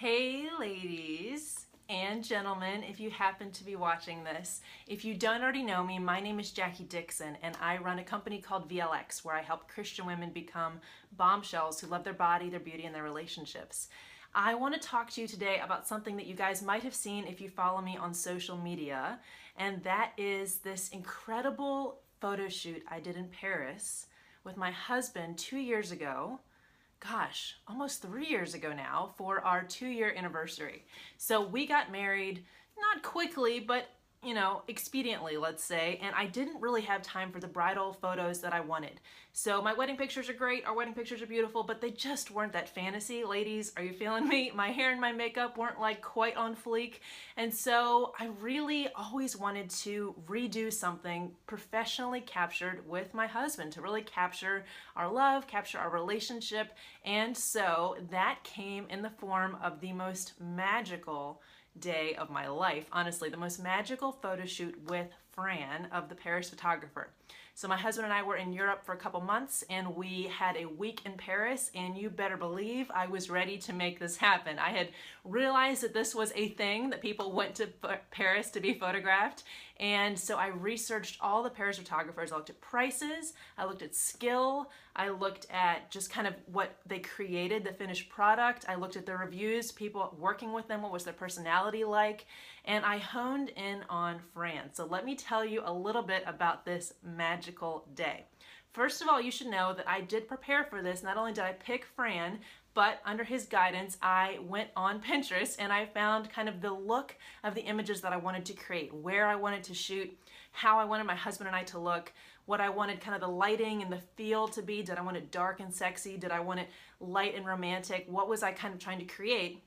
Hey ladies and gentlemen, if you happen to be watching this. If you don't already know me, my name is Jackie Dixon and I run a company called VLX where I help Christian women become bombshells who love their body, their beauty, and their relationships. I want to talk to you today about something that you guys might have seen if you follow me on social media, and that is this incredible photo shoot I did in Paris with my husband two years ago gosh, almost three years ago now for our two year anniversary. So we got married not quickly, but you know, expediently, let's say, and I didn't really have time for the bridal photos that I wanted. So my wedding pictures are great, our wedding pictures are beautiful, but they just weren't that fantasy. Ladies, are you feeling me? My hair and my makeup weren't like quite on fleek. And so I really always wanted to redo something professionally captured with my husband to really capture our love, capture our relationship. And so that came in the form of the most magical day of my life. Honestly, the most magical photo shoot with Fran of the Paris photographer. So my husband and I were in Europe for a couple months and we had a week in Paris and you better believe I was ready to make this happen. I had realized that this was a thing that people went to Paris to be photographed and so I researched all the Paris photographers. I looked at prices, I looked at skill, I looked at just kind of what they created, the finished product. I looked at the reviews, people working with them, what was their personality like, and I honed in on Fran. So let me tell you a little bit about this magical day. First of all, you should know that I did prepare for this. Not only did I pick Fran, but under his guidance, I went on Pinterest and I found kind of the look of the images that I wanted to create, where I wanted to shoot, how I wanted my husband and I to look, what I wanted kind of the lighting and the feel to be. Did I want it dark and sexy? Did I want it light and romantic? What was I kind of trying to create?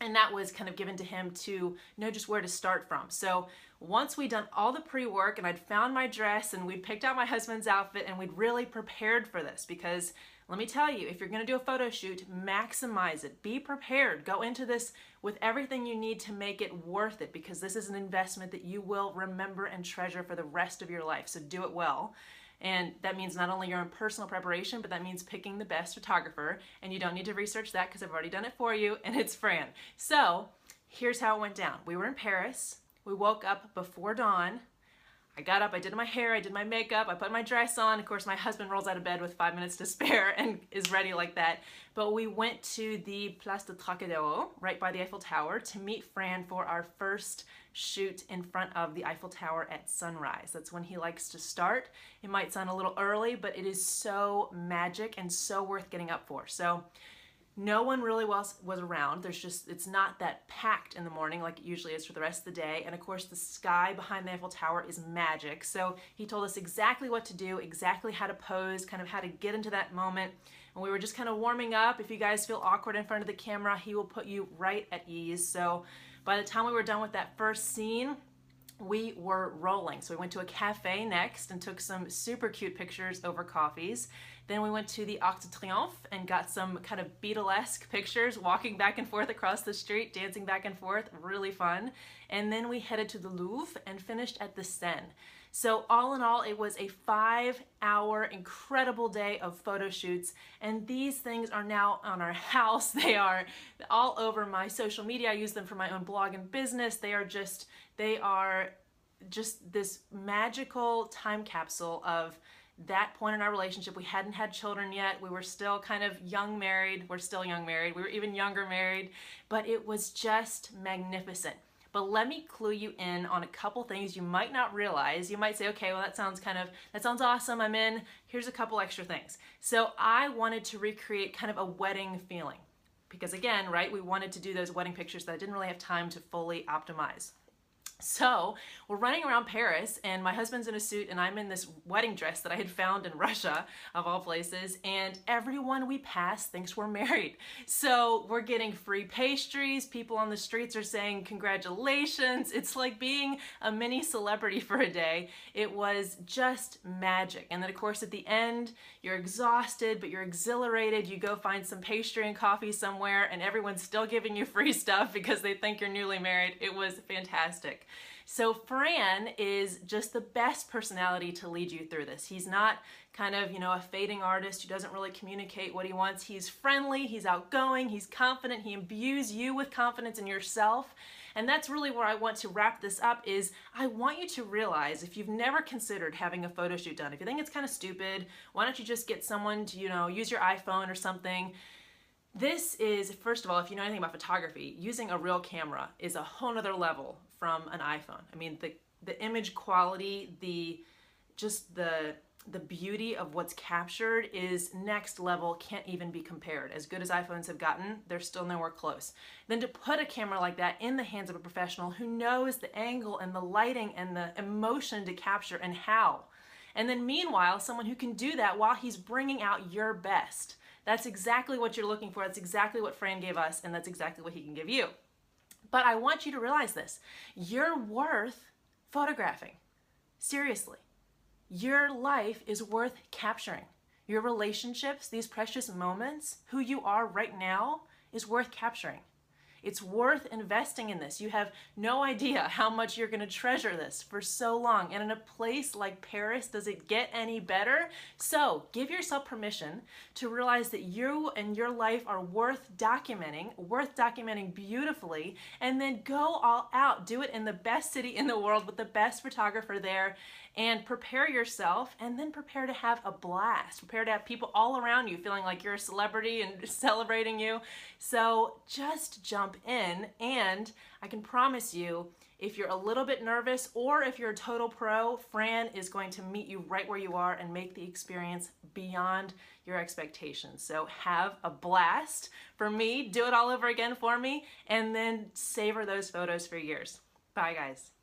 And that was kind of given to him to know just where to start from. So once we'd done all the pre-work and I'd found my dress and we'd picked out my husband's outfit and we'd really prepared for this because let me tell you, if you're gonna do a photo shoot, maximize it. Be prepared. Go into this with everything you need to make it worth it because this is an investment that you will remember and treasure for the rest of your life. So do it well. And that means not only your own personal preparation, but that means picking the best photographer. And you don't need to research that because I've already done it for you, and it's Fran. So here's how it went down. We were in Paris. We woke up before dawn. I got up, I did my hair, I did my makeup, I put my dress on. Of course, my husband rolls out of bed with five minutes to spare and is ready like that. But we went to the Place de Trocadero, right by the Eiffel Tower, to meet Fran for our first shoot in front of the Eiffel Tower at sunrise. That's when he likes to start. It might sound a little early, but it is so magic and so worth getting up for. So no one really was, was around. There's just, it's not that packed in the morning like it usually is for the rest of the day. And of course the sky behind the Eiffel Tower is magic. So he told us exactly what to do, exactly how to pose, kind of how to get into that moment. And we were just kind of warming up. If you guys feel awkward in front of the camera, he will put you right at ease. So by the time we were done with that first scene, we were rolling. So we went to a cafe next and took some super cute pictures over coffees. Then we went to the Arc de Triomphe and got some kind of Beatlesque pictures, walking back and forth across the street, dancing back and forth, really fun. And then we headed to the Louvre and finished at the Seine. So all in all, it was a five hour incredible day of photo shoots. And these things are now on our house. They are all over my social media. I use them for my own blog and business. They are just, they are just this magical time capsule of that point in our relationship. We hadn't had children yet. We were still kind of young married. We're still young married. We were even younger married, but it was just magnificent. But let me clue you in on a couple things you might not realize. You might say, okay, well, that sounds kind of, that sounds awesome. I'm in. Here's a couple extra things. So I wanted to recreate kind of a wedding feeling because again, right, we wanted to do those wedding pictures that I didn't really have time to fully optimize. So we're running around Paris and my husband's in a suit and I'm in this wedding dress that I had found in Russia of all places and everyone we pass thinks we're married. So we're getting free pastries, people on the streets are saying congratulations. It's like being a mini celebrity for a day. It was just magic. And then of course at the end you're exhausted but you're exhilarated. You go find some pastry and coffee somewhere and everyone's still giving you free stuff because they think you're newly married. It was fantastic. So Fran is just the best personality to lead you through this. He's not kind of, you know, a fading artist who doesn't really communicate what he wants. He's friendly, he's outgoing, he's confident, he imbues you with confidence in yourself. And that's really where I want to wrap this up is I want you to realize if you've never considered having a photo shoot done, if you think it's kind of stupid, why don't you just get someone to, you know, use your iPhone or something this is, first of all, if you know anything about photography, using a real camera is a whole nother level from an iPhone. I mean, the, the image quality, the just the the beauty of what's captured is next level, can't even be compared. As good as iPhones have gotten, they're still nowhere close. Then to put a camera like that in the hands of a professional who knows the angle and the lighting and the emotion to capture and how. And then meanwhile, someone who can do that while he's bringing out your best. That's exactly what you're looking for. That's exactly what Fran gave us, and that's exactly what he can give you. But I want you to realize this you're worth photographing. Seriously. Your life is worth capturing. Your relationships, these precious moments, who you are right now, is worth capturing. It's worth investing in this. You have no idea how much you're going to treasure this for so long. And in a place like Paris, does it get any better? So give yourself permission to realize that you and your life are worth documenting, worth documenting beautifully, and then go all out. Do it in the best city in the world with the best photographer there and prepare yourself and then prepare to have a blast. Prepare to have people all around you feeling like you're a celebrity and celebrating you. So just jump in and I can promise you if you're a little bit nervous or if you're a total pro, Fran is going to meet you right where you are and make the experience beyond your expectations. So have a blast. For me, do it all over again for me and then savor those photos for years. Bye guys.